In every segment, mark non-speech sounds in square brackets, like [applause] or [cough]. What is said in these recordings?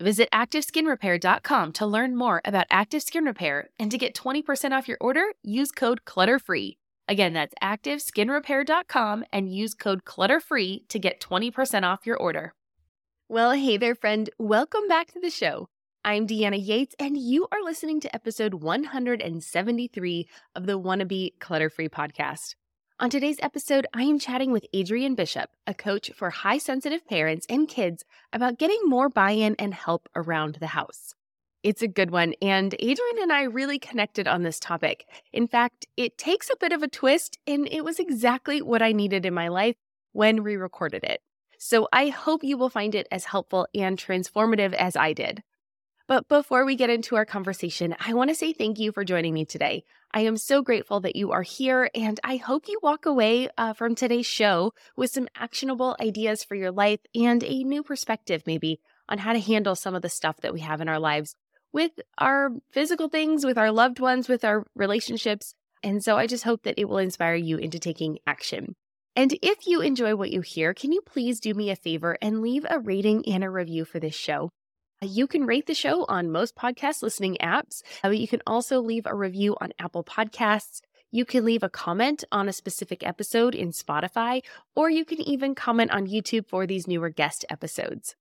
Visit ActiveSkinRepair.com to learn more about Active Skin Repair and to get 20% off your order, use code CLUTTERFREE. Again, that's ActiveSkinRepair.com and use code CLUTTERFREE to get 20% off your order. Well, hey there, friend. Welcome back to the show. I'm Deanna Yates, and you are listening to episode 173 of the Wanna Clutter Free podcast. On today's episode, I am chatting with Adrienne Bishop, a coach for high sensitive parents and kids, about getting more buy in and help around the house. It's a good one, and Adrienne and I really connected on this topic. In fact, it takes a bit of a twist, and it was exactly what I needed in my life when we recorded it. So I hope you will find it as helpful and transformative as I did. But before we get into our conversation, I want to say thank you for joining me today. I am so grateful that you are here, and I hope you walk away uh, from today's show with some actionable ideas for your life and a new perspective, maybe, on how to handle some of the stuff that we have in our lives with our physical things, with our loved ones, with our relationships. And so I just hope that it will inspire you into taking action. And if you enjoy what you hear, can you please do me a favor and leave a rating and a review for this show? You can rate the show on most podcast listening apps. Uh, you can also leave a review on Apple Podcasts. You can leave a comment on a specific episode in Spotify, or you can even comment on YouTube for these newer guest episodes.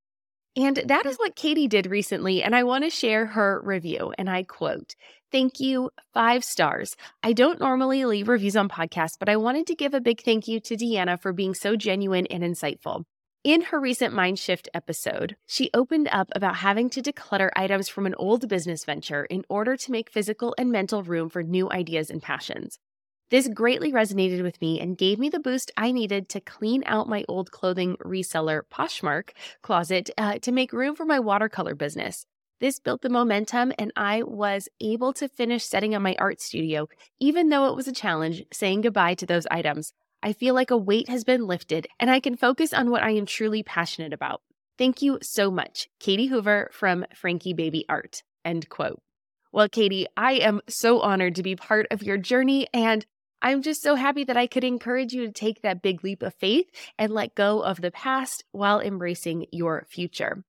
And that is what Katie did recently, and I want to share her review. And I quote, Thank you, five stars. I don't normally leave reviews on podcasts, but I wanted to give a big thank you to Deanna for being so genuine and insightful. In her recent Mind Shift episode, she opened up about having to declutter items from an old business venture in order to make physical and mental room for new ideas and passions. This greatly resonated with me and gave me the boost I needed to clean out my old clothing reseller Poshmark closet uh, to make room for my watercolor business. This built the momentum, and I was able to finish setting up my art studio, even though it was a challenge saying goodbye to those items. I feel like a weight has been lifted and I can focus on what I am truly passionate about. Thank you so much, Katie Hoover from Frankie Baby Art. End quote. Well, Katie, I am so honored to be part of your journey and I'm just so happy that I could encourage you to take that big leap of faith and let go of the past while embracing your future.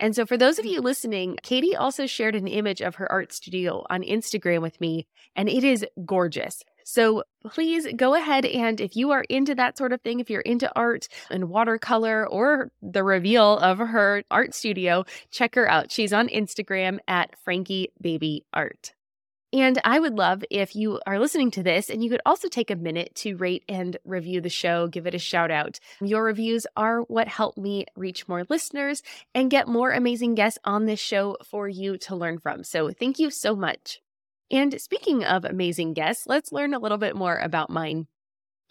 And so, for those of you listening, Katie also shared an image of her art studio on Instagram with me, and it is gorgeous. So please go ahead and if you are into that sort of thing, if you're into art and watercolor or the reveal of her art studio, check her out. She's on Instagram at Frankie Baby Art. And I would love if you are listening to this and you could also take a minute to rate and review the show, give it a shout out. Your reviews are what help me reach more listeners and get more amazing guests on this show for you to learn from. So thank you so much. And speaking of amazing guests, let's learn a little bit more about mine.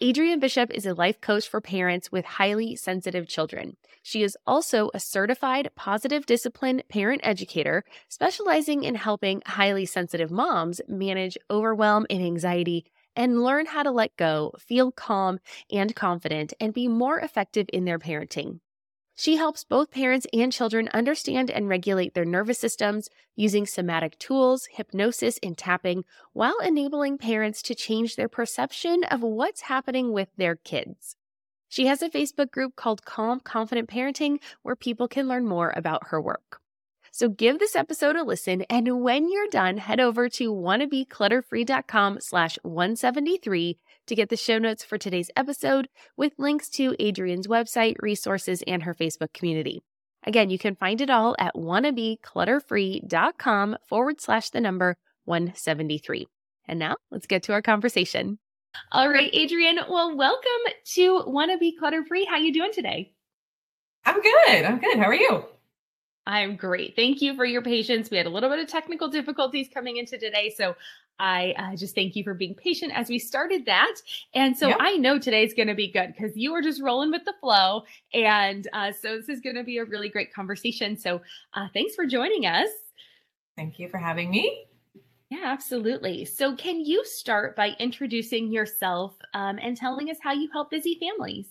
Adrienne Bishop is a life coach for parents with highly sensitive children. She is also a certified positive discipline parent educator, specializing in helping highly sensitive moms manage overwhelm and anxiety and learn how to let go, feel calm and confident, and be more effective in their parenting. She helps both parents and children understand and regulate their nervous systems using somatic tools, hypnosis, and tapping, while enabling parents to change their perception of what's happening with their kids. She has a Facebook group called Calm Confident Parenting where people can learn more about her work. So give this episode a listen, and when you're done, head over to wannabeclutterfree.com slash 173 to get the show notes for today's episode with links to Adrienne's website, resources, and her Facebook community. Again, you can find it all at wannabeclutterfree.com forward slash the number 173. And now let's get to our conversation. All right, Adrienne. Well, welcome to Wannabe Clutter Free. How are you doing today? I'm good. I'm good. How are you? I'm great. Thank you for your patience. We had a little bit of technical difficulties coming into today, so I uh, just thank you for being patient as we started that. And so yep. I know today's going to be good because you were just rolling with the flow. And uh, so this is going to be a really great conversation. So uh, thanks for joining us. Thank you for having me. Yeah, absolutely. So, can you start by introducing yourself um, and telling us how you help busy families?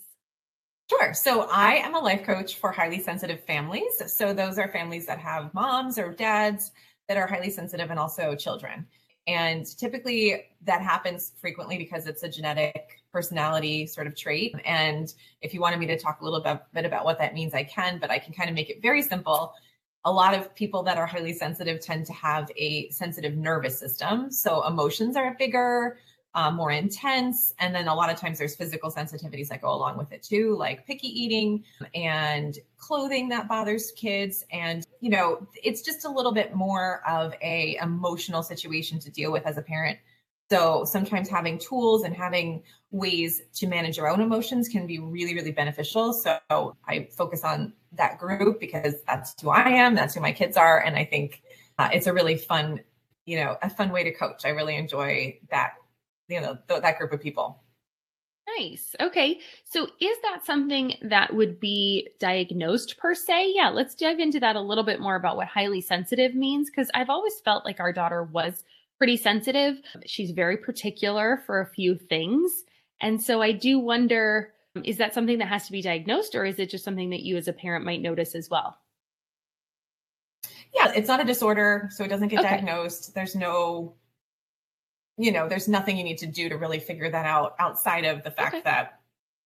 Sure. So I am a life coach for highly sensitive families. So those are families that have moms or dads that are highly sensitive and also children. And typically that happens frequently because it's a genetic personality sort of trait. And if you wanted me to talk a little bit, about what that means, I can, but I can kind of make it very simple. A lot of people that are highly sensitive tend to have a sensitive nervous system. So emotions are bigger, uh, more intense. And then a lot of times there's physical sensitivities that go along with it too, like picky eating and clothing that bothers kids. And, you know, it's just a little bit more of a emotional situation to deal with as a parent. So sometimes having tools and having ways to manage your own emotions can be really, really beneficial. So I focus on that group because that's who I am, that's who my kids are. And I think uh, it's a really fun, you know, a fun way to coach. I really enjoy that you know th- that group of people Nice. Okay. So is that something that would be diagnosed per se? Yeah, let's dive into that a little bit more about what highly sensitive means because I've always felt like our daughter was pretty sensitive. She's very particular for a few things. And so I do wonder is that something that has to be diagnosed or is it just something that you as a parent might notice as well? Yeah, it's not a disorder, so it doesn't get okay. diagnosed. There's no you know, there's nothing you need to do to really figure that out outside of the fact okay. that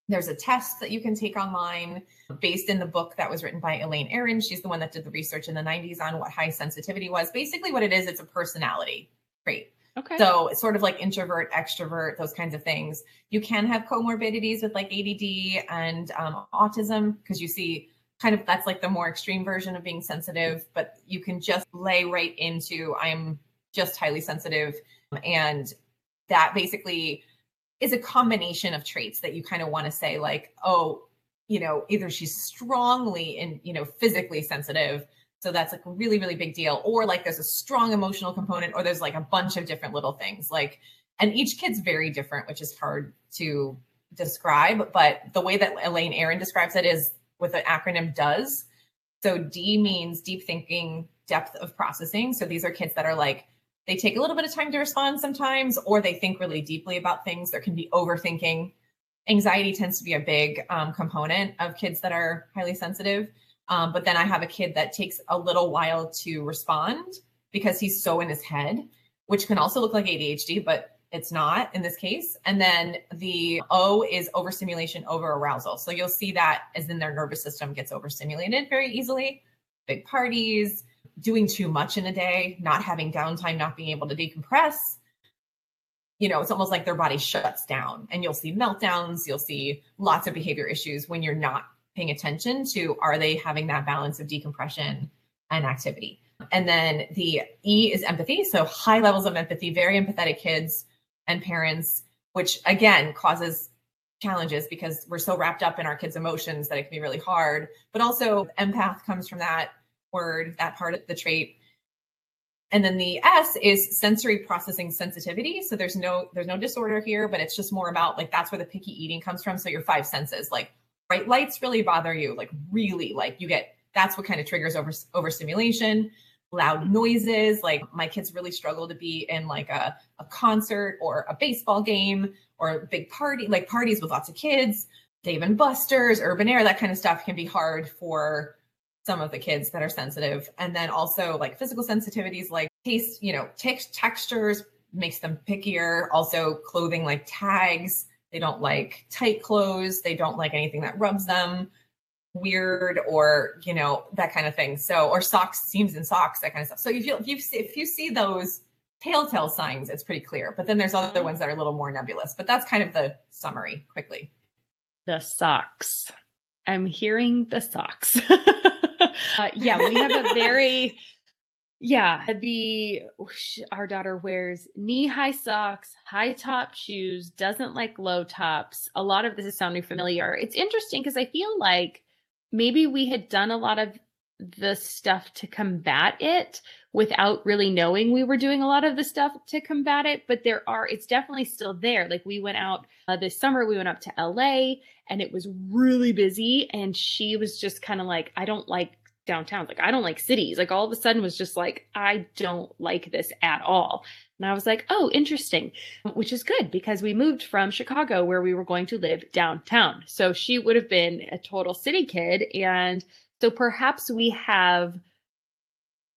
there's a test that you can take online based in the book that was written by Elaine Aron. She's the one that did the research in the 90s on what high sensitivity was. Basically, what it is, it's a personality trait. Okay. So it's sort of like introvert, extrovert, those kinds of things. You can have comorbidities with like ADD and um, autism because you see kind of that's like the more extreme version of being sensitive, but you can just lay right into I'm just highly sensitive and that basically is a combination of traits that you kind of want to say, like, oh, you know, either she's strongly and, you know, physically sensitive. So that's like a really, really big deal. Or like there's a strong emotional component, or there's like a bunch of different little things. Like, and each kid's very different, which is hard to describe. But the way that Elaine Aron describes it is with the acronym DOES. So D means deep thinking, depth of processing. So these are kids that are like they take a little bit of time to respond sometimes, or they think really deeply about things. There can be overthinking. Anxiety tends to be a big um, component of kids that are highly sensitive. Um, but then I have a kid that takes a little while to respond because he's so in his head, which can also look like ADHD, but it's not in this case. And then the O is overstimulation, over arousal. So you'll see that as in their nervous system gets overstimulated very easily. Big parties, doing too much in a day, not having downtime, not being able to decompress, you know, it's almost like their body shuts down and you'll see meltdowns, you'll see lots of behavior issues when you're not paying attention to are they having that balance of decompression and activity. And then the E is empathy. So high levels of empathy, very empathetic kids and parents, which again causes challenges because we're so wrapped up in our kids' emotions that it can be really hard. But also empath comes from that word, that part of the trait. And then the S is sensory processing sensitivity. So there's no there's no disorder here, but it's just more about like that's where the picky eating comes from. So your five senses, like bright lights really bother you, like really like you get that's what kind of triggers over overstimulation loud noises like my kids really struggle to be in like a, a concert or a baseball game or a big party like parties with lots of kids dave and buster's urban air that kind of stuff can be hard for some of the kids that are sensitive. And then also like physical sensitivities like taste you know t- textures makes them pickier. Also clothing like tags they don't like tight clothes. They don't like anything that rubs them weird or you know that kind of thing. So or socks seams and socks that kind of stuff. So if you if you see, if you see those telltale signs it's pretty clear. But then there's other ones that are a little more nebulous. But that's kind of the summary quickly. The socks. I'm hearing the socks [laughs] uh, yeah we have a [laughs] very yeah the our daughter wears knee-high socks high top shoes doesn't like low tops. A lot of this is sounding familiar. It's interesting because i feel like maybe we had done a lot of the stuff to combat it without really knowing we were doing a lot of the stuff to combat it but there are it's definitely still there. Like we went out uh, this summer we went up to LA and it was really busy and she was just kind of like I don't like downtown like I don't like cities like all of a sudden was just like I don't like this at all and I was like, oh, interesting, which is good because we moved from Chicago where we were going to live downtown. So she would have been a total city kid. And so perhaps we have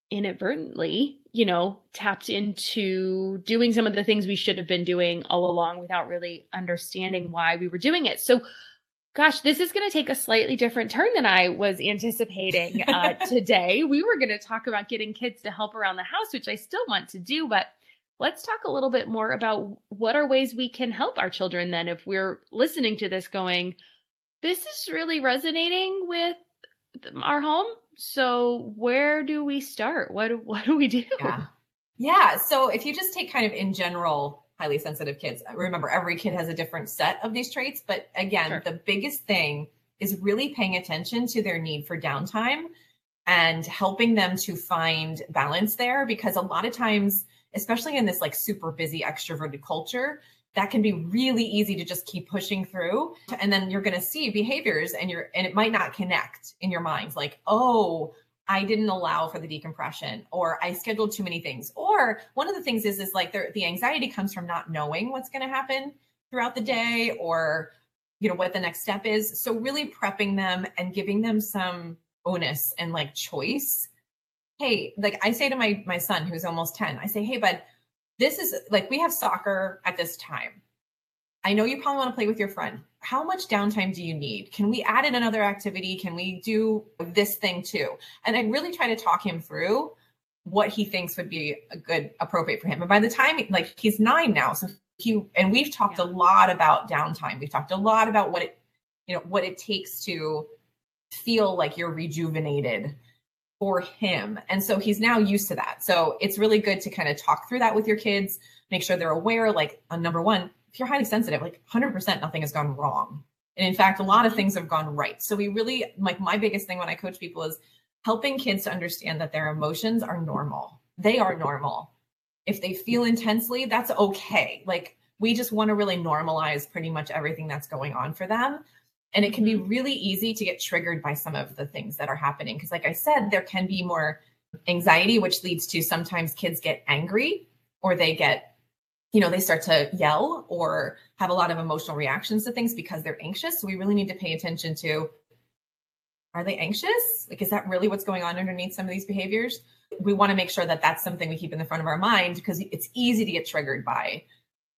inadvertently, you know, tapped into doing some of the things we should have been doing all along without really understanding why we were doing it. So, gosh, this is going to take a slightly different turn than I was anticipating uh, [laughs] today. We were going to talk about getting kids to help around the house, which I still want to do, but let's talk a little bit more about what are ways we can help our children then if we're listening to this going this is really resonating with our home so where do we start what [laughs] what do we do yeah. yeah so if you just take kind of in general highly sensitive kids remember every kid has a different set of these traits but again sure. the biggest thing is really paying attention to their need for downtime and helping them to find balance there because a lot of times especially in this like super busy extroverted culture, that can be really easy to just keep pushing through and then you're going to see behaviors and you're and it might not connect in your minds like oh i didn't allow for the decompression or i scheduled too many things or one of the things is is like the anxiety comes from not knowing what's going to happen throughout the day or you know what the next step is so really prepping them and giving them some onus and like choice hey, like I say to my my son who's almost 10, I say, hey, bud, this is like we have soccer at this time. I know you probably want to play with your friend. How much downtime do you need? Can we add in another activity? Can we do this thing too? And I really try to talk him through what he thinks would be a good appropriate for him. And by the time like he's nine now, so he and we've talked yeah. a lot about downtime. We've talked a lot about what it, you know, what it takes to feel like you're rejuvenated for him. And so he's now used to that. So it's really good to kind of talk through that with your kids, make sure they're aware. Like, uh, number one, if you're highly sensitive, like 100% nothing has gone wrong. And in fact, a lot of things have gone right. So we really, like, my biggest thing when I coach people is helping kids to understand that their emotions are normal. They are normal. If they feel intensely, that's okay. Like, we just want to really normalize pretty much everything that's going on for them and it can be mm-hmm. really easy to get triggered by some of the things that are happening. Because, like I said, there can be more anxiety, which leads to sometimes kids get angry or they get, you know, they start to yell or have a lot of emotional reactions to things because they're anxious. So, we really need to pay attention to are they anxious? Like, is that really what's going on underneath some of these behaviors? We want to make sure that that's something we keep in the front of our mind because it's easy to get triggered by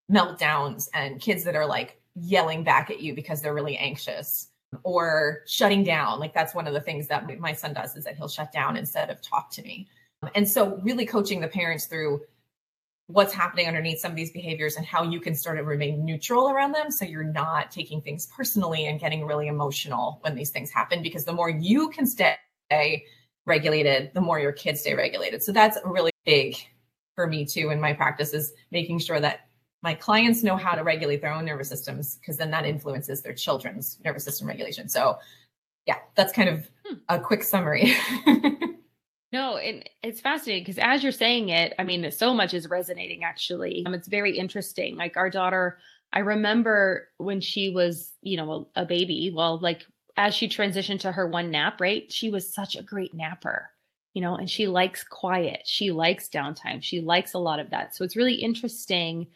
meltdowns and kids that are like yelling back at you because they're really anxious or shutting down. Like that's one of the things that my son does is that he'll shut down instead of talk to me. And so really coaching the parents through what's happening underneath some of these behaviors and how you can sort of remain neutral around them so you're not taking things personally and getting really emotional when these things happen because the more you can stay regulated the more your kids stay regulated so that's really big for me too in my practice is making sure that my clients know how to regulate their own nervous systems because then that influences their children's nervous system regulation. So, yeah, that's kind of hmm. a quick summary. [laughs] No, and it's fascinating because as you're saying it, I mean, so much is resonating actually. Um, it's very interesting. Like our daughter, I remember when she was, you know, a, a baby, well, like as she transitioned to her one nap, right? She was such a great napper, you know, and she likes quiet. She likes downtime. She likes a lot of that. So it's really interesting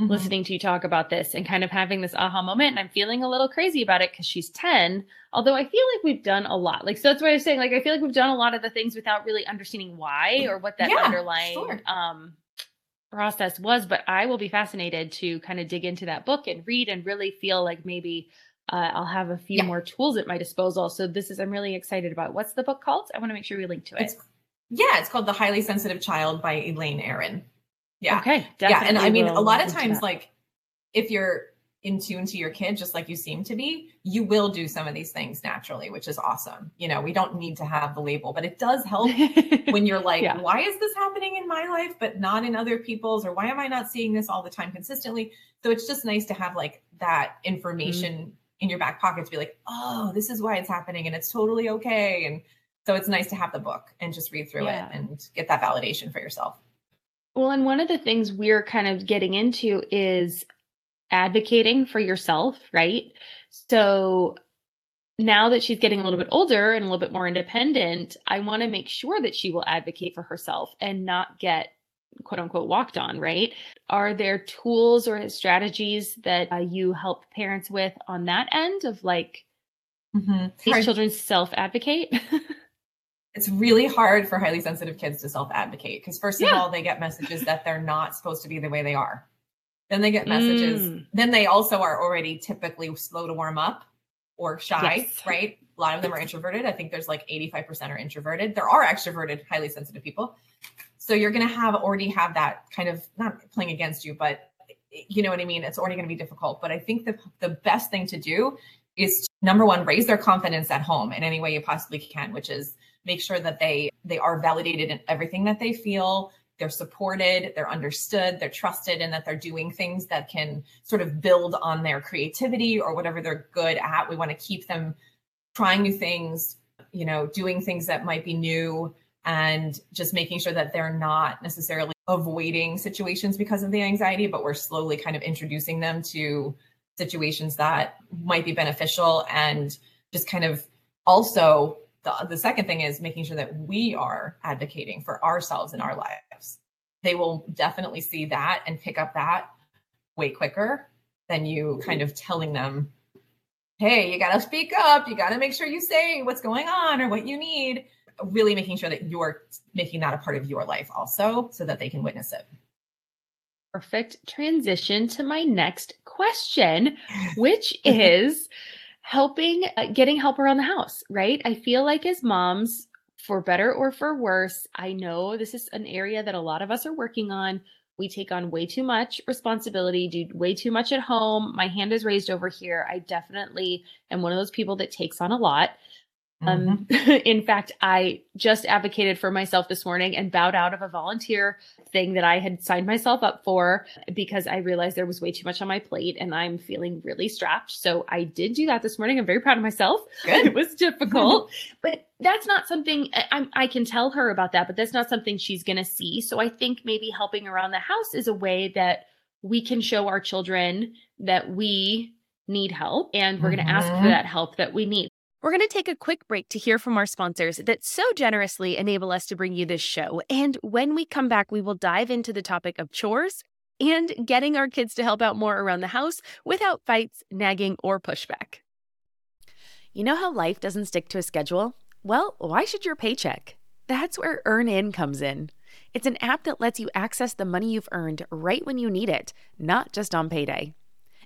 mm-hmm. listening to you talk about this and kind of having this aha moment. And I'm feeling a little crazy about it because she's 10. Although I feel like we've done a lot. Like, so that's why I was saying, like, I feel like we've done a lot of the things without really understanding why or what that yeah, underlying sure. um, process was. But I will be fascinated to kind of dig into that book and read and really feel like maybe uh, I'll have a few yeah. more tools at my disposal. So this is, I'm really excited about. What's the book called? I want to make sure we link to it. It's, yeah, it's called The Highly Sensitive Child by Elaine Aron. Yeah. Okay. Yeah. And I mean, a lot of times, like if you're in tune to your kid, just like you seem to be, you will do some of these things naturally, which is awesome. You know, we don't need to have the label, but it does help [laughs] when you're like, yeah. why is this happening in my life, but not in other people's? Or why am I not seeing this all the time consistently? So it's just nice to have like that information mm-hmm. in your back pocket to be like, oh, this is why it's happening and it's totally okay. And so it's nice to have the book and just read through yeah. it and get that validation for yourself. Well, and one of the things we're kind of getting into is advocating for yourself, right? So now that she's getting a little bit older and a little bit more independent, I want to make sure that she will advocate for herself and not get quote unquote walked on, right? Are there tools or strategies that uh, you help parents with on that end of like mm-hmm. these children self advocate? [laughs] it's really hard for highly sensitive kids to self advocate because first of yeah. all they get messages that they're not supposed to be the way they are. Then they get messages mm. then they also are already typically slow to warm up or shy yes. right? A lot of them are introverted. I think there's like 85% are introverted. There are extroverted highly sensitive people. So you're going to have already have that kind of not playing against you but you know what i mean? It's already going to be difficult. But i think the the best thing to do is to, number one raise their confidence at home in any way you possibly can which is make sure that they they are validated in everything that they feel. They're supported they're understood they're trusted and that they're doing things that can sort of build on their creativity or whatever they're good at. We want to keep them trying new things you know doing things that might be new and just making sure that they're not necessarily avoiding situations because of the anxiety but we're slowly kind of introducing them to situations that might be beneficial and just kind of also the, the second thing is making sure that we are advocating for ourselves in our lives. They will definitely see that and pick up that way quicker than you kind of telling them, hey, you got to speak up. You got to make sure you say what's going on or what you need. Really making sure that you're making that a part of your life also so that they can witness it. Perfect transition to my next question, [laughs] which is helping uh, getting help around the house, right? I feel like as moms, for better or for worse, I know this is an area that a lot of us are working on. We take on way too much responsibility, do way too much at home. My hand is raised over here. I definitely am one of those people that takes on a lot. Um, mm-hmm. [laughs] in fact, I just advocated for myself this morning and bowed out of a volunteer thing that I had signed myself up for because I realized there was way too much on my plate and I'm feeling really strapped. So I did do that this morning. I'm very proud of myself. Good. [laughs] it was difficult, [laughs] but that's not something I, I can tell her about that, but that's not something she's going to see. So I think maybe helping around the house is a way that we can show our children that we need help and we're going to ask for mm-hmm. that help that we need. We're going to take a quick break to hear from our sponsors that so generously enable us to bring you this show. And when we come back, we will dive into the topic of chores and getting our kids to help out more around the house without fights, nagging, or pushback. You know how life doesn't stick to a schedule? Well, why should your paycheck? That's where EarnIn comes in. It's an app that lets you access the money you've earned right when you need it, not just on payday.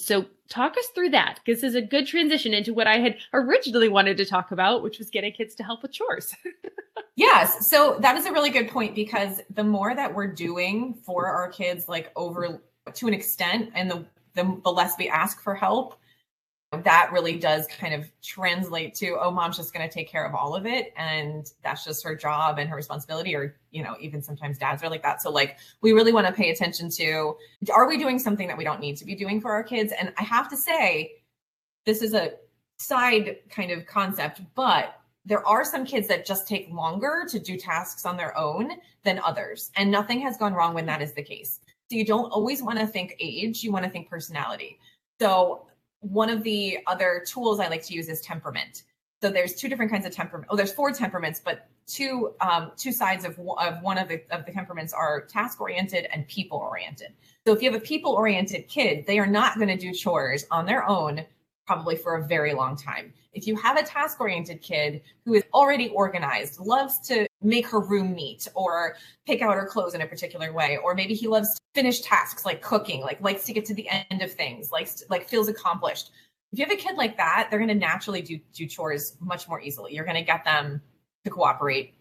So, talk us through that because this is a good transition into what I had originally wanted to talk about, which was getting kids to help with chores. [laughs] yes. So, that is a really good point because the more that we're doing for our kids, like over to an extent, and the, the, the less we ask for help, that really does kind of translate to oh mom's just going to take care of all of it and that's just her job and her responsibility or you know even sometimes dads are like that. So like we really want to pay attention to are we doing something that we don't need to be doing for our kids? And i have to say this is a side kind of concept but there are some kids that just take longer to do tasks on their own than others and nothing has gone wrong when that is the case. So you don't always want to think age you want to think personality. So one of the other tools I like to use is temperament. So there's two different kinds of temperament. Oh, there's four temperaments, but two um, two sides of, of one of the of the temperaments are task oriented and people oriented. So if you have a people oriented kid, they are not going to do chores on their own probably for a very long time. If you have a task oriented kid who is already organized, loves to make her room neat or pick out her clothes in a particular way, or maybe he loves to finish tasks like cooking, like likes to get to the end of things, likes to, like feels accomplished. If you have a kid like that, they're going to naturally do do chores much more easily. You're going to get them to cooperate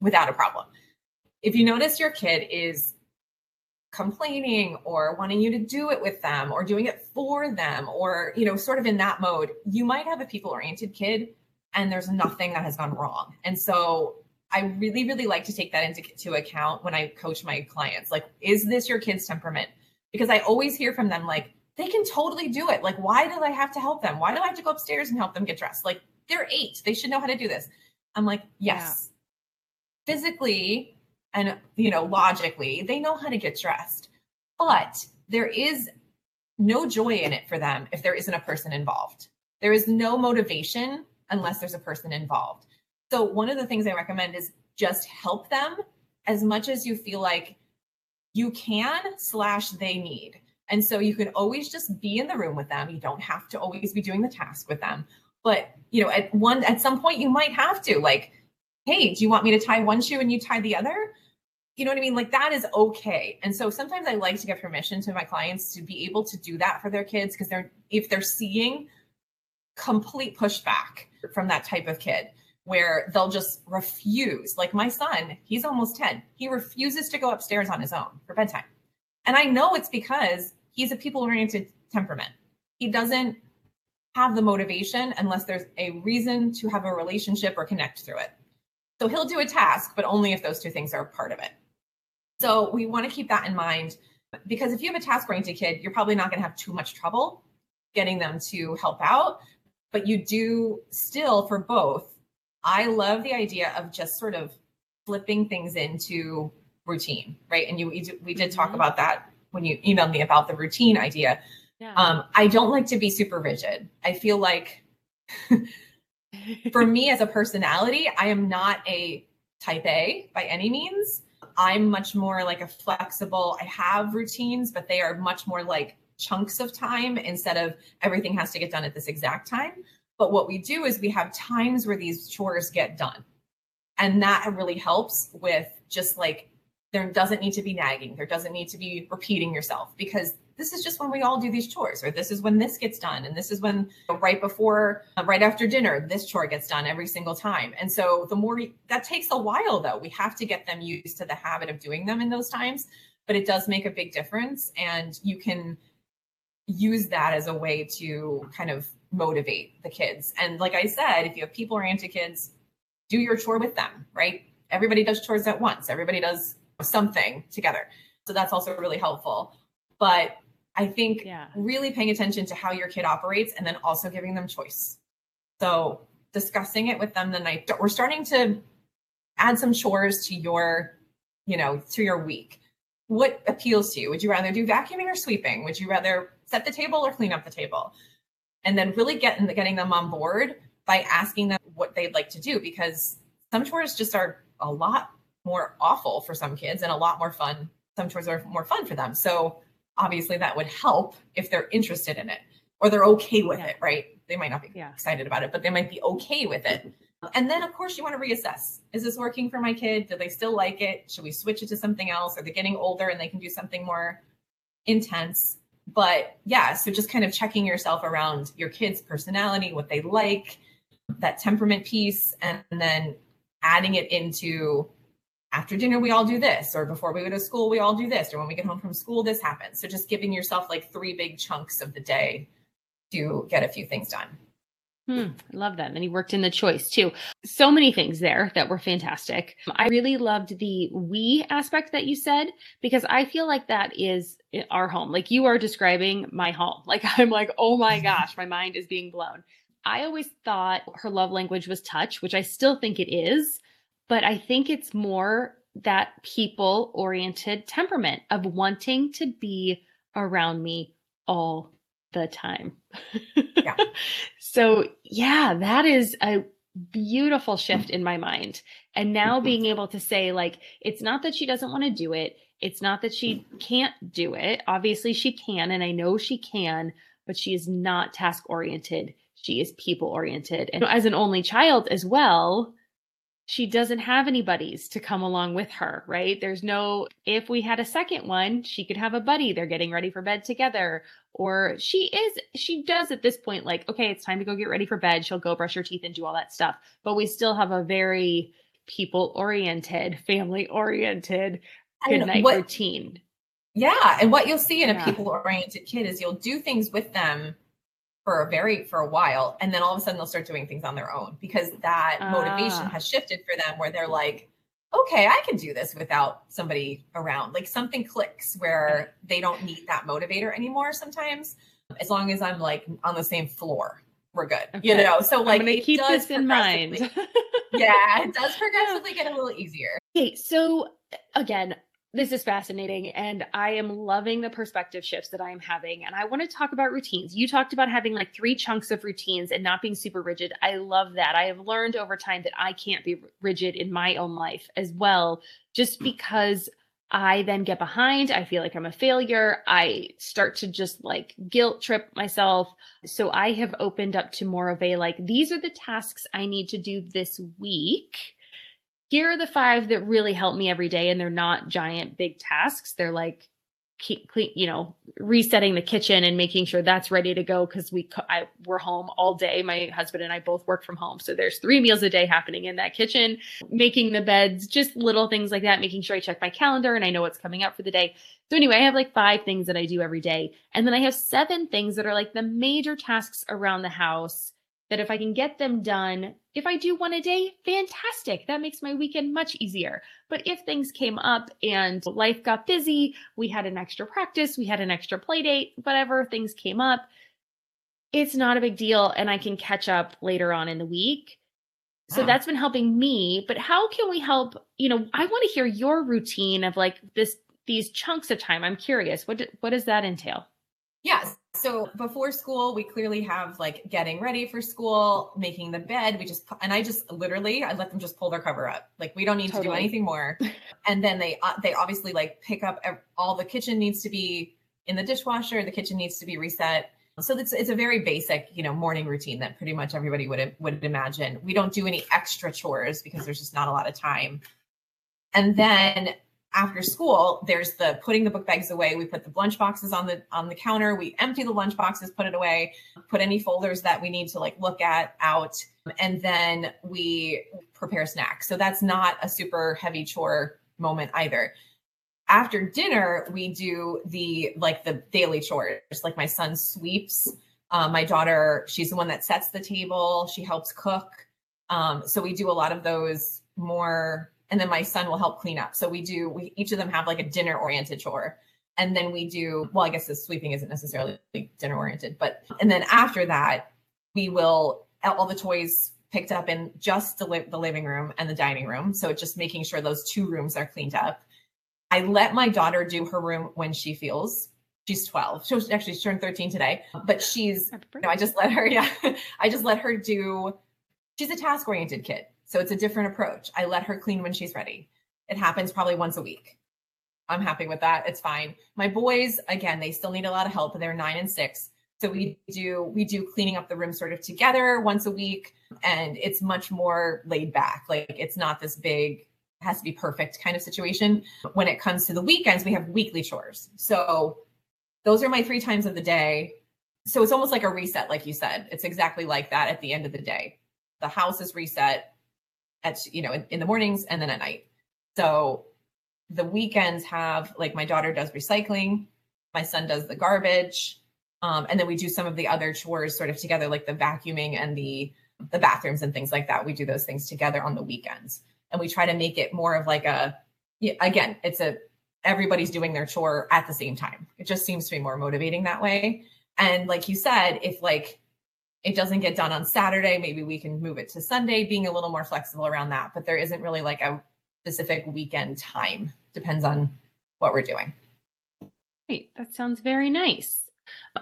without a problem. If you notice your kid is complaining or wanting you to do it with them or doing it for them or you know sort of in that mode you might have a people oriented kid and there's nothing that has gone wrong and so i really really like to take that into to account when i coach my clients. Like is this your kid's temperament? Because i always hear from them like they can totally do it. Like why do i have to help them? Why do i have to go upstairs and help them get dressed? Like they're eight. They should know how to do this. I'm like yes. Yeah. physically and you know logically they know how to get dressed. But there is no joy in it for them if there isn't a person involved. There is no motivation unless there's a person involved so one of the things i recommend is just help them as much as you feel like you can slash they need. And so you can always just be in the room with them. You don't have to always be doing the task with them. But you know at one at some point you might have to like hey do you want me to tie one shoe and you tie the other? You know what I mean? Like that is okay. And so sometimes I like to give permission to my clients to be able to do that for their kids because they're if they're seeing complete pushback from that type of kid where they'll just refuse. Like my son, he's almost 10. He refuses to go upstairs on his own for bedtime. And I know it's because he's a people oriented temperament. He doesn't have the motivation unless there's a reason to have a relationship or connect through it. So he'll do a task, but only if those two things are part of it. So we want to keep that in mind because if you have a task oriented kid, you're probably not going to have too much trouble getting them to help out. But you do still, for both, I love the idea of just sort of flipping things into routine, right? And you we did talk mm-hmm. about that when you emailed me about the routine idea. Yeah. Um, I don't like to be super rigid. I feel like [laughs] for me as a personality, I am not a type A by any means. I'm much more like a flexible, I have routines, but they are much more like chunks of time instead of everything has to get done at this exact time. But what we do is we have times where these chores get done. And that really helps with just like there doesn't need to be nagging, there doesn't need to be repeating yourself because this is just when we all do these chores or this is when this gets done and this is when right before uh, right after dinner this chore gets done every single time. And so the more that takes a while though. We have to get them used to the habit of doing them in those times but it does make a big difference and you can use that as a way to kind of motivate the kids and like i said if you have people oriented kids do your chore with them right everybody does chores at once everybody does something together so that's also really helpful but I think yeah. really paying attention to how your kid operates and then also giving them choice. So discussing it with them the night we're starting to add some chores to your, you know, to your week. What appeals to you? Would you rather do vacuuming or sweeping? Would you rather set the table or clean up the table? And then really getting getting them on board by asking them what they'd like to do because some chores just are a lot more awful for some kids and a lot more fun. Some chores are more fun for them. So obviously that would help if they're interested in it or they're okay with yeah. it, right? They might not be yeah. excited about it, but they might be okay with it. And then, of course, you want to reassess. Is this working for my kid? Do they still like it? Should we switch it to something else? Are they getting older and they can do something more intense? But yeah, so just kind of checking yourself around your kid's personality, what they like, that temperament piece, and then adding it into after dinner we all do this or before we go to school we all do this or when we get home from school this happens. So just giving yourself like three big chunks of the day to get a few things done Hmm, I love that. And he worked in the choice too. So many things there that were fantastic. I really loved the we aspect that you said because I feel like that is our home. Like you are describing my home. [laughs] Like I'm like, oh my [laughs] gosh, my mind is being blown. I always thought her love language was touch, which I still think it is but I think it's more that people oriented temperament of wanting to be around me all the time. Yeah. [laughs] so, yeah, that is a beautiful shift in my mind. And now mm-hmm. being able to say, like, it's not that she doesn't want to do it, it's not that she can't do it. Obviously, she can, and I know she can, but she is not task oriented. She is people oriented. And as an only child as well, she doesn't have any buddies to come along with her, right? There's no, if we had a second one, she could have a buddy. They're getting ready for bed together. Or she is, she does at this point, like, okay, it's time to go get ready for bed. She'll go brush her teeth and do all that stuff. But we still have a very people oriented, family oriented good night routine. Yeah. And what you'll see in a people oriented kid is you'll do things with them for a very for a while and then all of a sudden they'll start doing things on their own because that motivation ah. has shifted for them where they're like okay i can do this without somebody around. Like something clicks where they don't need that motivator anymore sometimes as long as i'm like on the same floor we're good okay. you know? So like keep this in mind. [laughs] yeah it does progressively get a little easier. Okay so again this is fascinating and I am loving the perspective shifts that I am having. And I want to talk about routines. You talked about having like three chunks of routines and not being super rigid. I love that. I have learned over time that I can't be rigid in my own life as well, just because I then get behind. I feel like I'm a failure. I start to just like guilt trip myself. So I have opened up to more of a like, these are the tasks I need to do this week here are the five that really help me every day and they're not giant big tasks. They're like keep clean you know resetting the kitchen and making sure that's ready to go because we I, we're home all day. My husband and i both work from home so there's three meals a day happening in that kitchen making the beds just little things like that making sure i check my calendar and i know what's coming up for the day. So anyway i have like five things that i do every day and then i have seven things that are like the major tasks around the house that if I can get them done, if I do one a day, fantastic. That makes my weekend much easier. But if things came up and life got busy, we had an extra practice, we had an extra play date, whatever things came up, it's not a big deal and I can catch up later on in the week. So wow. that's been helping me, but how can we help, you know, I want to hear your routine of like this these chunks of time. I'm curious. What what does that entail? Yes. So before school, we clearly have like getting ready for school, making the bed. We just and I just literally I let them just pull their cover up. Like we don't need totally. to do anything more. [laughs] and then they uh, they obviously like pick up all the kitchen needs to be in the dishwasher. The kitchen needs to be reset. So it's it's a very basic, you know, morning routine that pretty much everybody would would imagine. We don't do any extra chores because there's just not a lot of time. And then after school, there's the putting the book bags away. We put the lunch boxes on the on the counter. We empty the lunch boxes, put it away, put any folders that we need to like look at out, and then we prepare snacks. So that's not a super heavy chore moment either. After dinner, we do the like the daily chores. Like my son sweeps. Uh, my daughter, she's the one that sets the table. She helps cook. Um, so we do a lot of those more and then my son will help clean up. So we do we each of them have like a dinner oriented chore. And then we do well, I guess the sweeping isn't necessarily dinner oriented, but and then after that, we will all the toys picked up in just the, li- the living room and the dining room. So it's just making sure those two rooms are cleaned up. I let my daughter do her room when she feels. She's 12. She was actually she turned 13 today, but she's you know, I just let her, [laughs] yeah. I just let her do she's a task oriented kid. So it's a different approach. I let her clean when she's ready. It happens probably once a week. I'm happy with that. It's fine. My boys, again, they still need a lot of help. They're nine and six. So we do we do cleaning up the room sort of together once a week, and it's much more laid back. Like it's not this big has to be perfect kind of situation. When it comes to the weekends, we have weekly chores. So those are my three times of the day. So it's almost like a reset, like you said. It's exactly like that at the end of the day. The house is reset at you know in, in the mornings and then at night. So the weekends have like my daughter does recycling my son does the garbage um, and then we do some of the other chores sort of together like the vacuuming and the the bathrooms and things like that. We do those things together on the weekends. And we try to make it more of like a again it's a everybody's doing their chore at the same time. It just seems to be more motivating that way. And like you said if like it doesn't get done on Saturday, maybe we can move it to Sunday, being a little more flexible around that. But there isn't really like a specific weekend time. Depends on what we're doing. Great. That sounds very nice.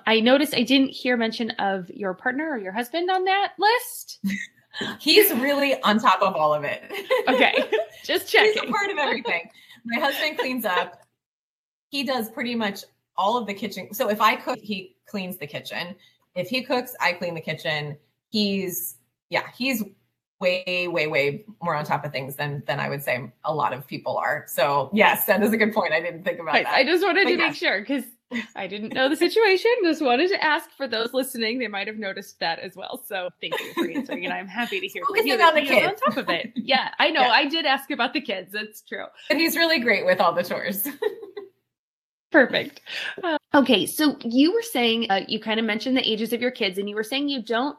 I noticed I didn't hear mention of your partner or your husband on that list. [laughs] He's really on top of all of it. [laughs] Okay. Just checking. He's a part of everything. My husband cleans up. He does pretty much all of the kitchen. So if I cook, he cleans the kitchen if he cooks, I clean the kitchen. He's yeah, he's way way way more on top of things than than I would say a lot of people are. So yes, that is a good point. I didn't think about that. I just wanted but to make sure because I didn't know the situation. Just wanted to ask for those listening. They might have noticed that as well. So thank you for answering, and I'm happy to hear from you that the kids. on top of it. Yeah, I know. Yeah. I did ask about the kids. That's true. And he's really great with all the chores. [laughs] Perfect. Uh, okay, so you were saying uh, you kind of mentioned the ages of your kids, and you were saying you don't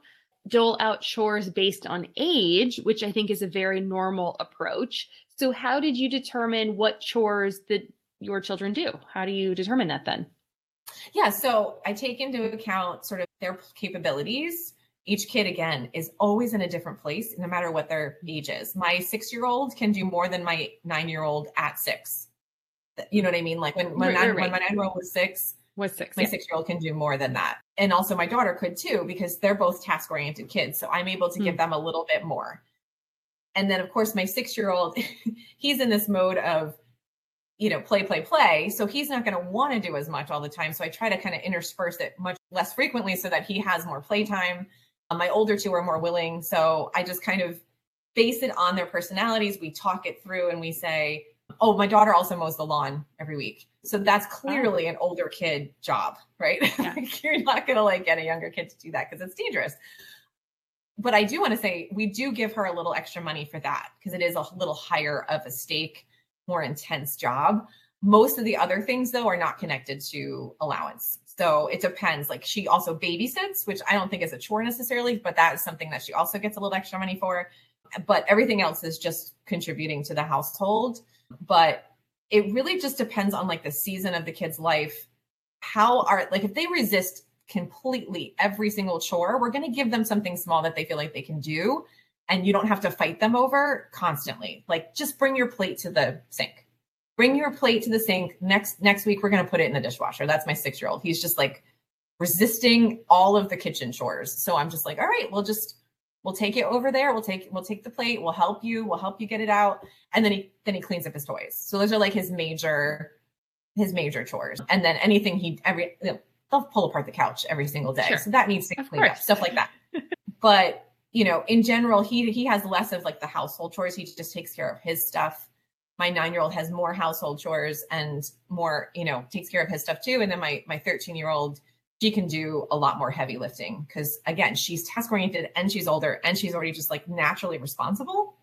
dole out chores based on age, which I think is a very normal approach. So, how did you determine what chores that your children do? How do you determine that then? Yeah, so I take into account sort of their capabilities. Each kid, again, is always in a different place, no matter what their age is. My six year old can do more than my nine year old at six you know what I mean? Like when, when, nine, right. when my nine year old was six, was six, my yeah. six year old can do more than that. And also my daughter could too, because they're both task oriented kids. So I'm able to mm. give them a little bit more. And then of course my six year old, [laughs] he's in this mode of, you know, play, play, play. So he's not going to want to do as much all the time. So I try to kind of intersperse it much less frequently so that he has more playtime. Um, my older two are more willing. So I just kind of base it on their personalities. We talk it through and we say, oh, my daughter also mows the lawn every week. So that's oh. clearly oh. an older kid job, right? [laughs] Yeah. You're not going to like get a younger kid to do that because it's dangerous. But I do want to say we do give her a little extra money for that because it is a little higher of a stake, more intense job. Most of the other things, though, are not connected to allowance. So it depends. Like she also babysits, which I don't think is a chore necessarily, but that is something that she also gets a little extra money for. But everything else is just contributing to the household but it really just depends on like the season of the kid's life. How are like if they resist completely every single chore, we're going to give them something small that they feel like they can do and you don't have to fight them over constantly. Like just bring your plate to the sink. Bring your plate to the sink. Next next week we're going to put it in the dishwasher. That's my 6-year-old. He's just like resisting all of the kitchen chores. So I'm just like, all right, we'll just we'll take it over there. We'll take we'll take the plate. We'll help you. We'll help you get it out. And then he then he cleans up his toys. So those are like his major his major chores. And then anything he every they'll pull apart the couch every single day. Sure. So that needs to get cleaned up. Stuff like that. [laughs] but you know, in general, he he has less of like the household chores. He just takes care of his stuff. My nine year old has more household chores and more, you know, takes care of his stuff too. And then my my 13 year old, she can do a lot more heavy lifting because again, she's task oriented and she's older and she's already just like naturally responsible.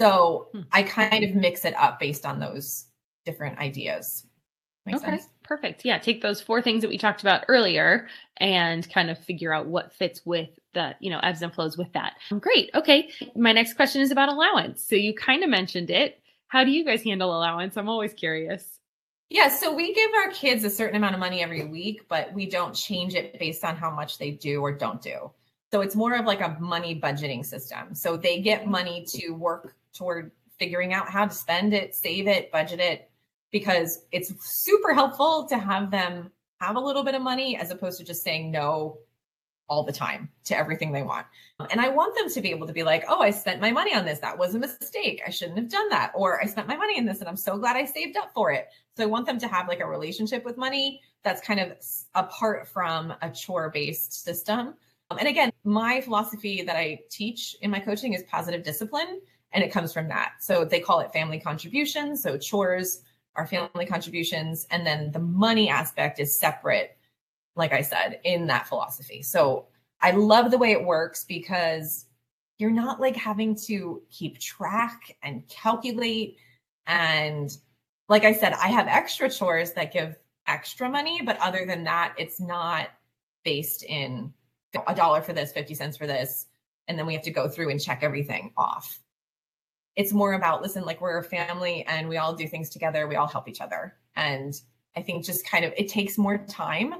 So hmm. I kind of mix it up based on those different ideas. Makes okay, sense? perfect. Yeah, take those four things that we talked about earlier and kind of figure out what fits with the, you know, ebbs and flows with that. Great. Okay. My next question is about allowance. So you kind of mentioned it. How do you guys handle allowance? I'm always curious. Yeah, so we give our kids a certain amount of money every week, but we don't change it based on how much they do or don't do. So it's more of like a money budgeting system. So they get money to work toward figuring out how to spend it, save it, budget it, because it's super helpful to have them have a little bit of money as opposed to just saying no all the time to everything they want. And I want them to be able to be like, oh, I spent my money on this. That was a mistake. I shouldn't have done that. Or I spent my money in this and I'm so glad I saved up for it. So I want them to have like a relationship with money that's kind of apart from a chore based system. Um, and again, my philosophy that I teach in my coaching is positive discipline, and it comes from that. So they call it family contributions. So chores are family contributions, and then the money aspect is separate, like I said, in that philosophy. So I love the way it works because you're not like having to keep track and calculate. And like I said, I have extra chores that give extra money, but other than that, it's not based in a dollar for this, 50 cents for this. And then we have to go through and check everything off it's more about listen like we're a family and we all do things together we all help each other and i think just kind of it takes more time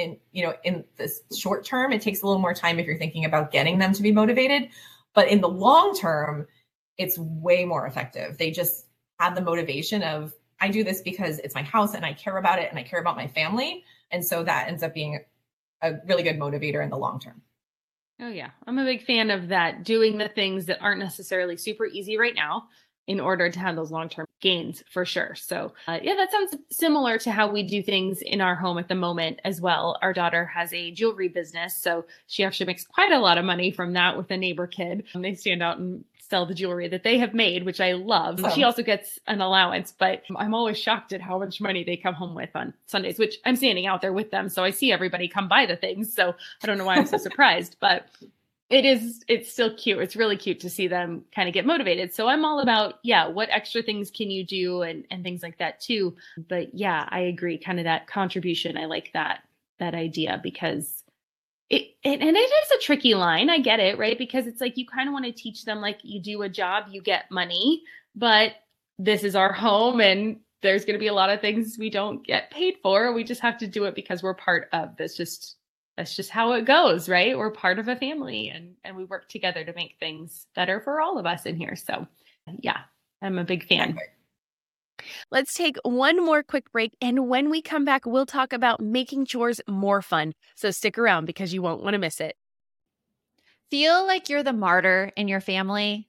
in you know in this short term it takes a little more time if you're thinking about getting them to be motivated. But in the long term it's way more effective. They just have the motivation of i do this because it's my house and i care about it and i care about my family. And so that ends up being a really good motivator in the long term. Oh, yeah. I'm a big fan of that, doing the things that aren't necessarily super easy right now in order to have those long term gains for sure. So, uh, yeah, that sounds similar to how we do things in our home at the moment as well. Our daughter has a jewelry business, so she actually makes quite a lot of money from that with a neighbor kid. And they stand out and sell the jewelry that they have made, which I love. Oh. She also gets an allowance, but I'm always shocked at how much money they come home with on Sundays, which I'm standing out there with them. So I see everybody come buy the things. So I don't know why I'm so [laughs] surprised, but it is it's still cute it's really cute to see them kind of get motivated so i'm all about yeah what extra things can you do and and things like that too but yeah i agree kind of that contribution i like that that idea because it, it, and it is a tricky line. I get it, right? Because it's like you kind of want to teach them like you do a job, you get money, but this is our home and there's going to be a lot of things we don't get paid for. We just have to do it because we're part of this just that's just how it goes, right? We're part of a family and and we work together to make things better for all of us in here. So, yeah, I'm a big fan. Let's take one more quick break. And when we come back, we'll talk about making chores more fun. So stick around because you won't want to miss it. Feel like you're the martyr in your family?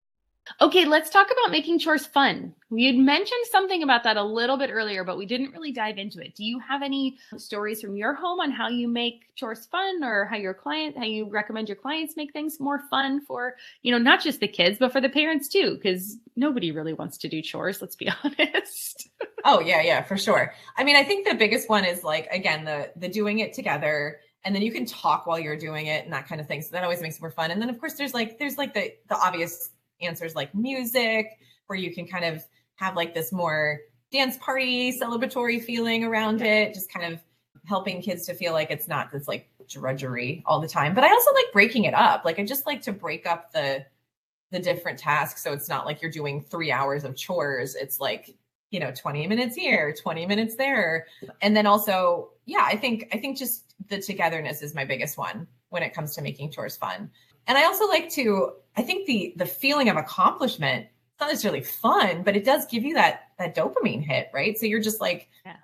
Okay, let's talk about making chores fun. You'd mentioned something about that a little bit earlier, but we didn't really dive into it. Do you have any stories from your home on how you make chores fun or how your client, how you recommend your clients make things more fun for, you know, not just the kids, but for the parents too? Because nobody really wants to do chores, let's be [laughs] honest. oh, yeah, yeah, for sure. I mean, I think the biggest one is like, again, the the doing it together and then you can talk while you're doing it and that kind of thing. So that always makes it more fun. And then of course there's like there's like the the obvious answers like music, where you can kind of have like this more dance party celebratory feeling around it, just kind of helping kids to feel like it's not this like drudgery all the time. But I also like breaking it up. Like I just like to break up the the different tasks so it's not like you're doing 3 hours of chores. It's like, you know, 20 minutes here, 20 minutes there. And then also, yeah, I think I think just the togetherness is my biggest one when it comes to making chores fun. And I also like to, I think the the feeling of accomplishment, it's not necessarily fun, but it does give you that that dopamine hit, right? So you're just like yeah.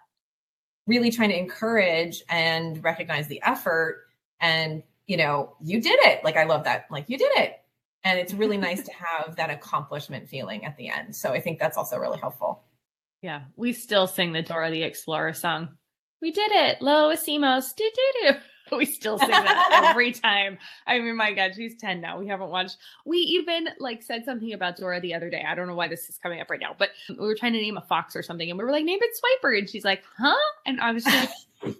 really trying to encourage and recognize the effort and you know, you did it. Like I love that. Like you did it. And it's really nice to [laughs] have that accomplishment feeling at the end. So I think that's also really helpful. Yeah. We still sing the Dora the Explorer song. We did it. Lo hicimos. Do do do. [laughs] we still sing that every time. I mean, my God, she's 10 now. We haven't watched. We even like said something about Dora the other day. I don't know why this is coming up right now, but we were trying to name a fox or something and we were like, name it Swiper. And she's like, huh? And I was like, [laughs]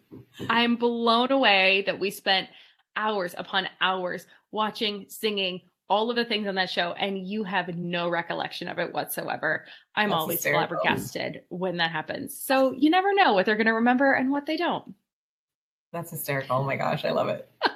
I'm blown away that we spent hours upon hours watching, singing, all of the things on that show and you have no recollection of it whatsoever. I'm That's always flabbergasted when that happens. So you never know what they're going to remember and what they don't. That's hysterical. Oh my gosh, I love it. [laughs]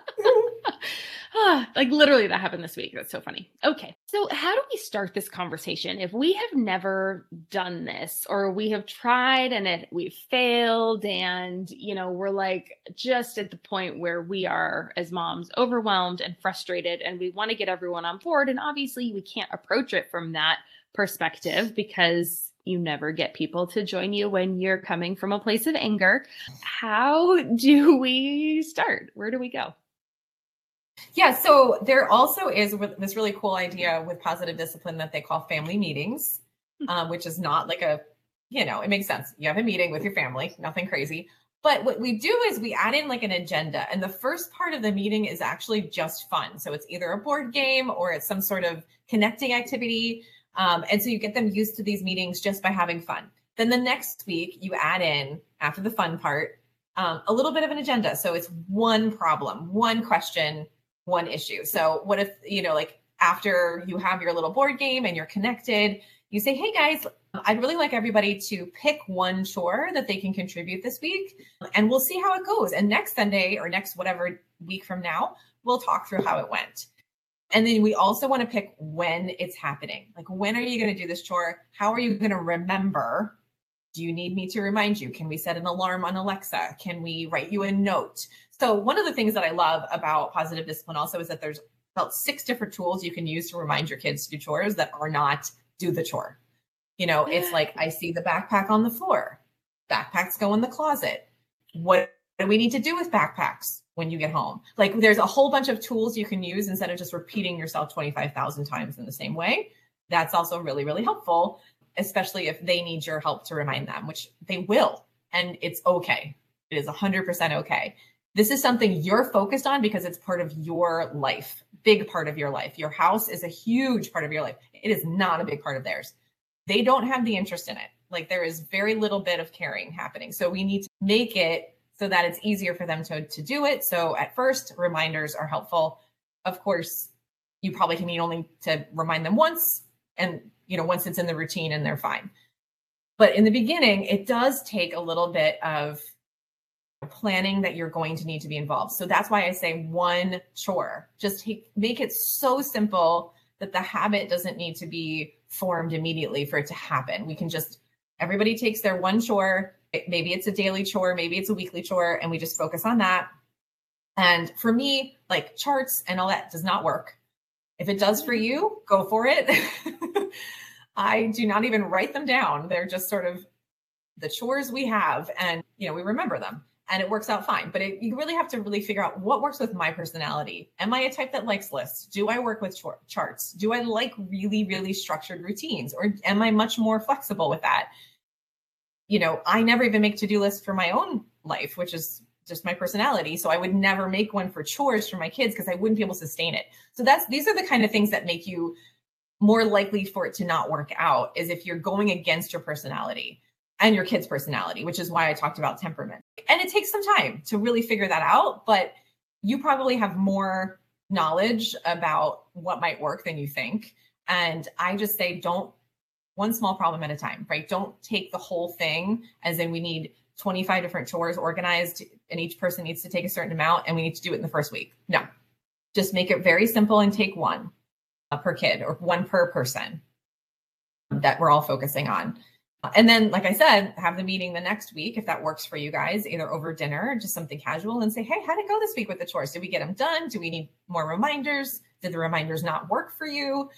like literally that happened this week. That's so funny. Okay. So how do we start this conversation? If we have never done this or we have tried and it we've failed and you know, we're like just at the point where we are as moms overwhelmed and frustrated and we want to get everyone on board and obviously we can't approach it from that perspective because you never get people to join you when you're coming from a place of anger. How do we start? Where do we go? Yeah, so there also is this really cool idea with positive discipline that they call family meetings, hmm. um, which is not like a, you know, it makes sense. You have a meeting with your family, nothing crazy. But what we do is we add in like an agenda. And the first part of the meeting is actually just fun. So it's either a board game or it's some sort of connecting activity um, and so you get them used to these meetings just by having fun. Then the next week, you add in, after the fun part, um, a little bit of an agenda. So it's one problem, one question, one issue. So what if, you know, like after you have your little board game and you're connected, you say, hey guys, I'd really like everybody to pick one chore that they can contribute this week, and we'll see how it goes. And next Sunday or next whatever week from now, we'll talk through how it went. And then we also want to pick when it's happening. Like, when are you going to do this chore? How are you going to remember? Do you need me to remind you? Can we set an alarm on Alexa? Can we write you a note? So, one of the things that I love about positive discipline also is that there's about six different tools you can use to remind your kids to do chores that are not do the chore. You know, it's like, I see the backpack on the floor, backpacks go in the closet. What do we need to do with backpacks? When you get home. Like there's a whole bunch of tools you can use instead of just repeating yourself 25,000 times in the same way. That's also really, really helpful, especially if they need your help to remind them, which they will. And it's okay. It is 100% okay. This is something you're focused on because it's part of your life, big part of your life. Your house is a huge part of your life. It is not a big part of theirs. They don't have the interest in it. Like there is very little bit of caring happening. So we need to make it so that it's easier for them to, to do it. So at first, reminders are helpful. Of course, you probably can need only to remind them once and you know once it's in the routine and they're fine but in the beginning it does take a little bit of planning that you're going to need to be involved so that's why i say one chore just take, make it so simple that the habit doesn't need to be formed immediately for it to happen we can just everybody takes their one chore maybe it's a daily chore maybe it's a weekly chore and we just focus on that and for me like charts and all that does not work if it does for you, go for it. [laughs] I do not even write them down. They're just sort of the chores we have and you know, we remember them and it works out fine. But it, you really have to really figure out what works with my personality. Am I a type that likes lists? Do I work with ch- charts? Do I like really, really structured routines? Or am I much more flexible with that? You know, I never even make to do lists for my own life, which is just my personality. So I would never make one for chores for my kids because I wouldn't be able to sustain it. So that's these are the kind of things that make you more likely for it to not work out is if you're going against your personality and your kid's personality, which is why I talked about temperament. And it takes some time to really figure that out, but you probably have more knowledge about what might work than you think. And I just say don't one small problem at a time, right? Don't take the whole thing as in we need 25 different chores organized and each person needs to take a certain amount and we need to do it in the first week. No, just make it very simple and take one uh, per kid or one per person that we're all focusing on. And then, like I said, have the meeting the next week if that works for you guys, either over dinner, or just something casual, and say, hey, how'd it go this week with the chores? Did we get them done? Do we need more reminders? Did the reminders not work for you?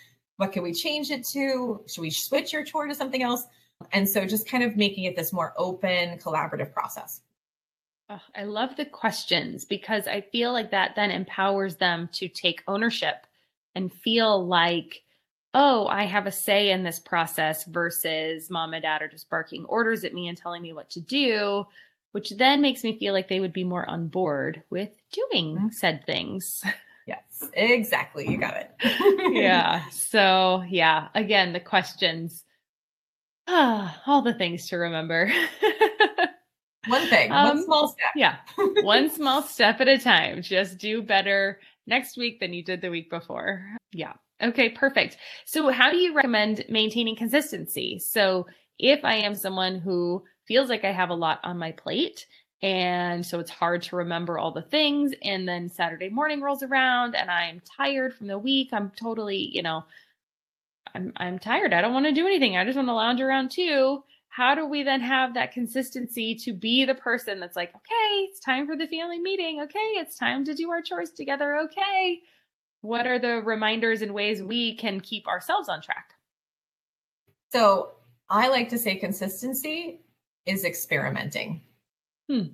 What can we change it to? Should we switch your chore to something else? And so just kind of making it this more open, collaborative process. Oh, I love the questions because I feel like that then empowers them to take ownership and feel like, oh, I have a say in this process versus mom and dad are just barking orders at me and telling me what to do, which then makes me feel like they would be more on board with doing mm-hmm. said things. [laughs] Exactly. You got it. [laughs] yeah. So, yeah, again, the questions Ah, all the things to remember. [laughs] one thing, um, one small step. yeah, one [laughs] small step at a time. Just do better next week than you did the week before. Yeah. Okay, perfect. So, how do you recommend maintaining consistency? So, if I am someone who feels like I have a lot on my plate, and so it's hard to remember all the things, and then Saturday morning rolls around and I'm tired from the week, I'm totally, you know, I'm I'm tired. I don't want to do anything. I just want to lounge around too. How do we then have that consistency to be the person that's like, okay, it's time for the family meeting. Okay, it's time to do our chores together. Okay. What are the reminders and ways we can keep ourselves on track? So I like to say consistency is experimenting. Hmm.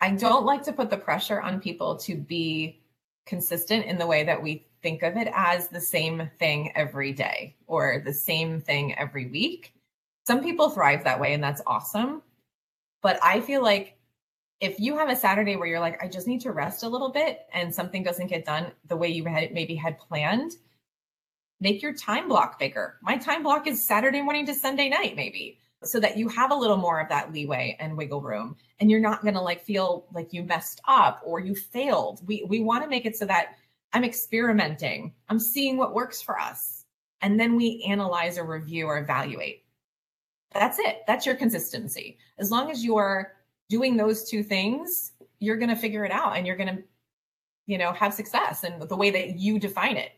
I don't like to put the pressure on people to be consistent in the way that we think of it as the same thing every day or the same thing every week. Some people thrive that way, and that's awesome. But I feel like if you have a Saturday where you're like, I just need to rest a little bit and something doesn't get done the way you had maybe had planned, make your time block bigger. My time block is Saturday morning to Sunday night, maybe, so that you have a little more of that leeway and wiggle room and you're not going to like feel like you messed up or you failed. We we want to make it so that I'm experimenting. I'm seeing what works for us. And then we analyze or review or evaluate. That's it. That's your consistency. As long as you are doing those two things, you're going to figure it out and you're going to, you know, have success in the way that you define it.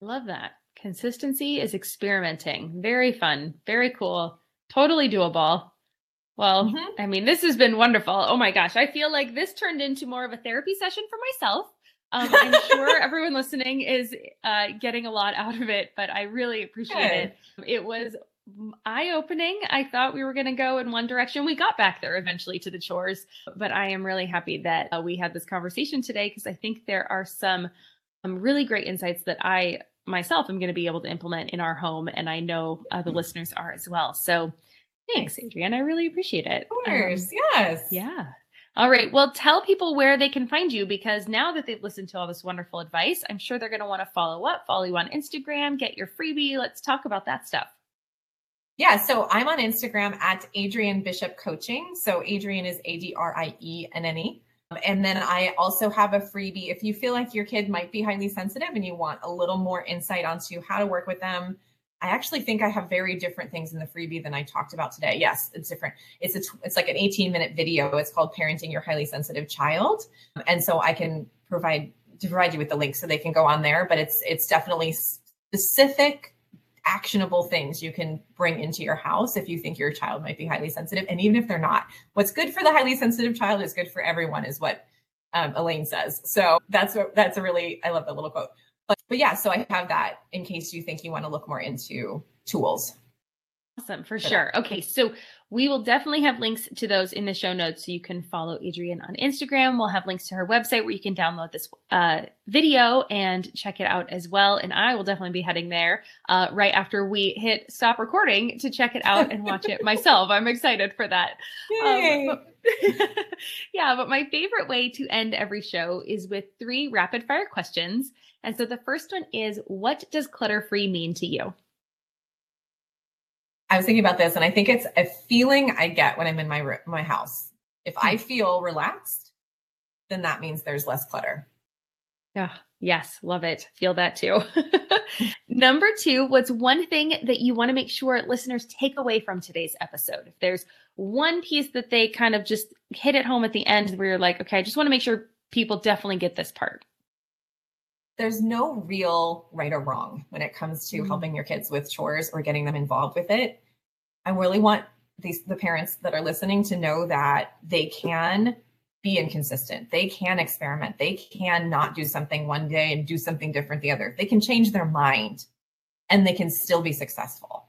Love that. Consistency is experimenting. Very fun. Very cool. Totally doable. Well, mm-hmm. I mean, this has been wonderful. Oh my gosh. I feel like this turned into more of a therapy session for myself. Um, I'm sure [laughs] everyone listening is uh, getting a lot out of it, but I really appreciate Good. it. It was eye opening. I thought we were going to go in one direction. We got back there eventually to the chores, but I am really happy that uh, we had this conversation today because I think there are some um, really great insights that I myself am going to be able to implement in our home, and I know uh, the listeners are as well. So thanks, Adrienne. I really appreciate it. Of course. Um, yes. Yeah. All right. Well, tell people where they can find you because now that they've listened to all this wonderful advice, I'm sure they're going to want to follow up, follow you on Instagram, get your freebie. Let's talk about that stuff. Yeah, so I'm on Instagram at Adrienne Bishop Coaching. So Adrienne is A D R I E N N E. And then I also have a freebie. If you feel like your kid might be highly sensitive and you want a little more insight onto how to work with them, I actually think I have very different things in the freebie than I talked about today. Yes, it's different. It's a it's like an 18 minute video. It's called Parenting Your Highly Sensitive Child, and so I can provide to provide you with the link so they can go on there. But it's it's definitely specific actionable things you can bring into your house if you think your child might be highly sensitive. And even if they're not, what's good for the highly sensitive child is good for everyone, is what um, Elaine says. So that's what that's a really I love that little quote. But but yeah, so I have that in case you think you want to look more into tools. Awesome, for, for sure. That. Okay, so we will definitely have links to those in the show notes so you can follow Adrienne on Instagram. We'll have links to her website where you can download this uh, video and check it out as well. And I will definitely be heading there uh, right after we hit stop recording to check it out and watch it [laughs] myself. I'm excited for that. Yay. Um, [laughs] yeah, but my favorite way to end every show is with three rapid fire questions. And so the first one is What does clutter free mean to you? I was thinking about this, and I think it's a feeling I get when I'm in my my house. If I hmm. feel relaxed, then that means there's less clutter. Yeah. Yes, love it. Feel that too. [laughs] Number two, what's one thing that you want to make sure listeners take away from today's episode? If there's one piece that they kind of just hit it home at the end where you're like, okay, I just want to make sure people definitely get this part. There's no real right or wrong when it comes to mm-hmm. helping your kids with chores or getting them involved with it. I really want these the parents that are listening to know that they can be inconsistent. They can experiment. They can not do something one day and do something different the other. They can change their mind and they can still be successful.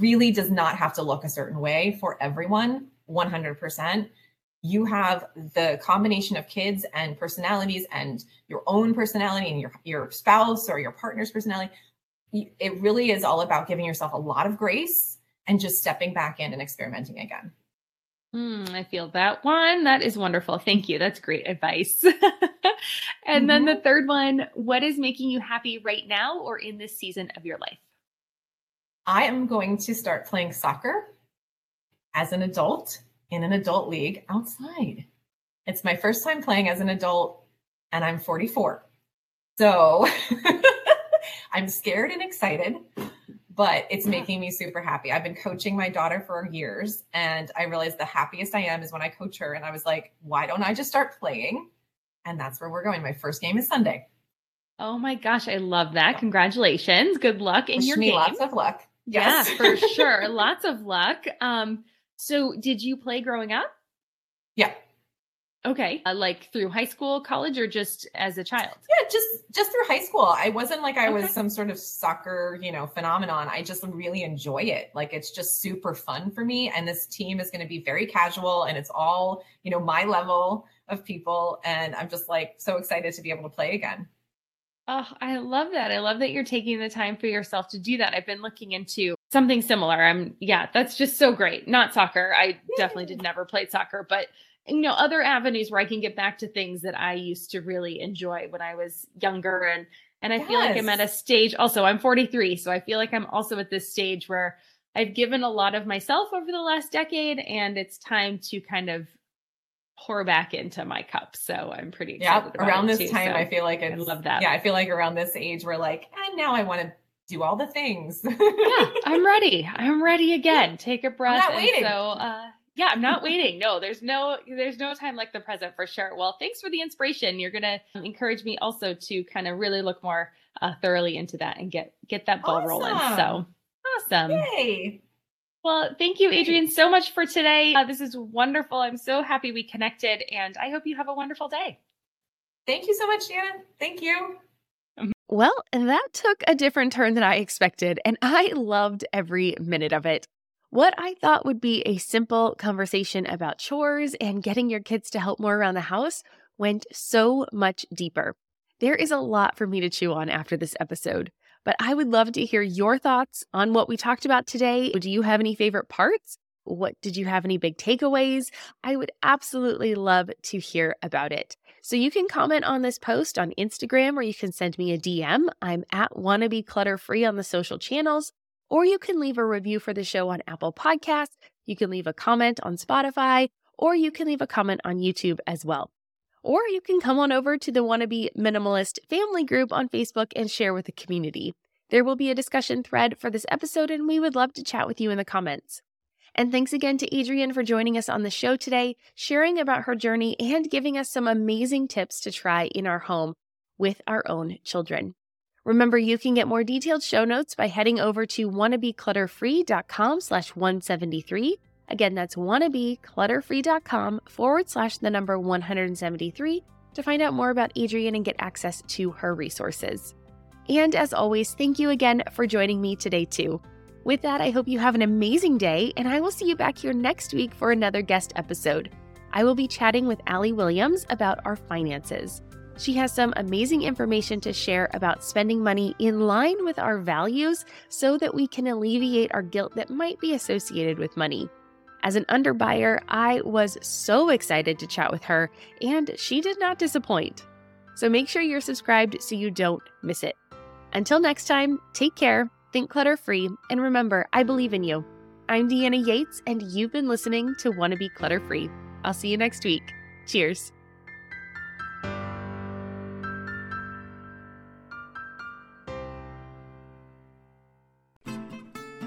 Really does not have to look a certain way for everyone, 100%. You have the combination of kids and personalities and your own personality and your, your spouse or your partner's personality it really is all about giving yourself a lot of grace and just stepping back in and experimenting again. Mm, I feel that one. That is wonderful. Thank you. That's great advice. [laughs] and mm-hmm. then the mm-hmm. third one what is making you happy right now or in this season of your life? I am going to start playing soccer as an adult in an adult league outside. It's my first time playing as an adult, and I'm 44. So [laughs] I'm scared and excited, but it's making me super happy. I've been coaching my daughter for years, and I realized the happiest I am is when I coach her. And I was like, why don't I just start playing? And that's where we're going. My first game is Sunday. Oh my gosh, I love that. Congratulations. Good luck in Wish your me game. Lots of luck. Yes. Yeah, for [laughs] sure. lots of luck. Um, so did you play growing up? Yeah. Okay. Uh, like through high school, college, or just as a child? Yeah, just just through high school. I wasn't like I okay. was some sort of soccer, you know, phenomenon. I just really enjoy it. Like it's just super fun for me. And this team is going to be very casual and it's all, you know, my level of people. And I'm just like so excited to be able to play again. Oh, I love that. I love that you're taking the time for yourself to do that. I've been looking into something similar. I'm yeah, that's just so great. Not soccer. I definitely did never play soccer, but you know other avenues where i can get back to things that i used to really enjoy when i was younger and and i yes. feel like i'm at a stage also i'm 43 so i feel like i'm also at this stage where i've given a lot of myself over the last decade and it's time to kind of pour back into my cup. So i'm pretty excited yeah around this too, time so i feel like i love that. Yeah i feel like around this age we're like and now i want to do all the things. [laughs] Yeah i'm ready. I'm ready again. Take a breath and so uh yeah i'm not [laughs] waiting. No there's no there's no time like the present for sure. Well thanks for the inspiration. You're gonna encourage me also to kind of really look more uh, thoroughly into that and get get that ball awesome. rolling. So awesome. Yay. Well thank you Adrienne, so much for today. Uh, this is wonderful. I'm so happy we connected and i hope you have a wonderful day. Thank you so much shannon. Thank you. Well, that took a different turn than I expected, and I loved every minute of it. What I thought would be a simple conversation about chores and getting your kids to help more around the house went so much deeper. There is a lot for me to chew on after this episode, but I would love to hear your thoughts on what we talked about today. Do you have any favorite parts? What did you have any big takeaways? I would absolutely love to hear about it. So you can comment on this post on Instagram or you can send me a DM. I'm at wannabe clutter free on the social channels or you can leave a review for the show on Apple Podcasts. You can leave a comment on Spotify, or you can leave a comment on YouTube as well. Or you can come on over to the Wannabe Minimalist family group on Facebook and share with the community. There will be a discussion thread for this episode, and we would love to chat with you in the comments. And thanks again to Adrienne for joining us on the show today, sharing about her journey and giving us some amazing tips to try in our home with our own children. Remember, you can get more detailed show notes by heading over to wannabeclutterfree.com slash 173. Again, that's wannabeclutterfree.com forward slash the number 173 to find out more about Adrienne and get access to her resources. And as always, thank you again for joining me today, too. With that, I hope you have an amazing day, and I will see you back here next week for another guest episode. I will be chatting with Allie Williams about our finances. She has some amazing information to share about spending money in line with our values so that we can alleviate our guilt that might be associated with money. As an underbuyer, I was so excited to chat with her, and she did not disappoint. So make sure you're subscribed so you don't miss it. Until next time, take care, think clutter free, and remember, I believe in you. I'm Deanna Yates, and you've been listening to Wannabe Clutter Free. I'll see you next week. Cheers.